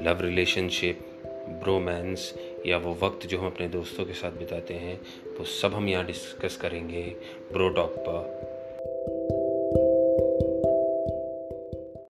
Love relationship ब्रोमैंस या वो वक्त जो हम अपने दोस्तों के साथ बिताते हैं, वो सब हम यहाँ डिस्कस करेंगे ब्रो टॉक पर।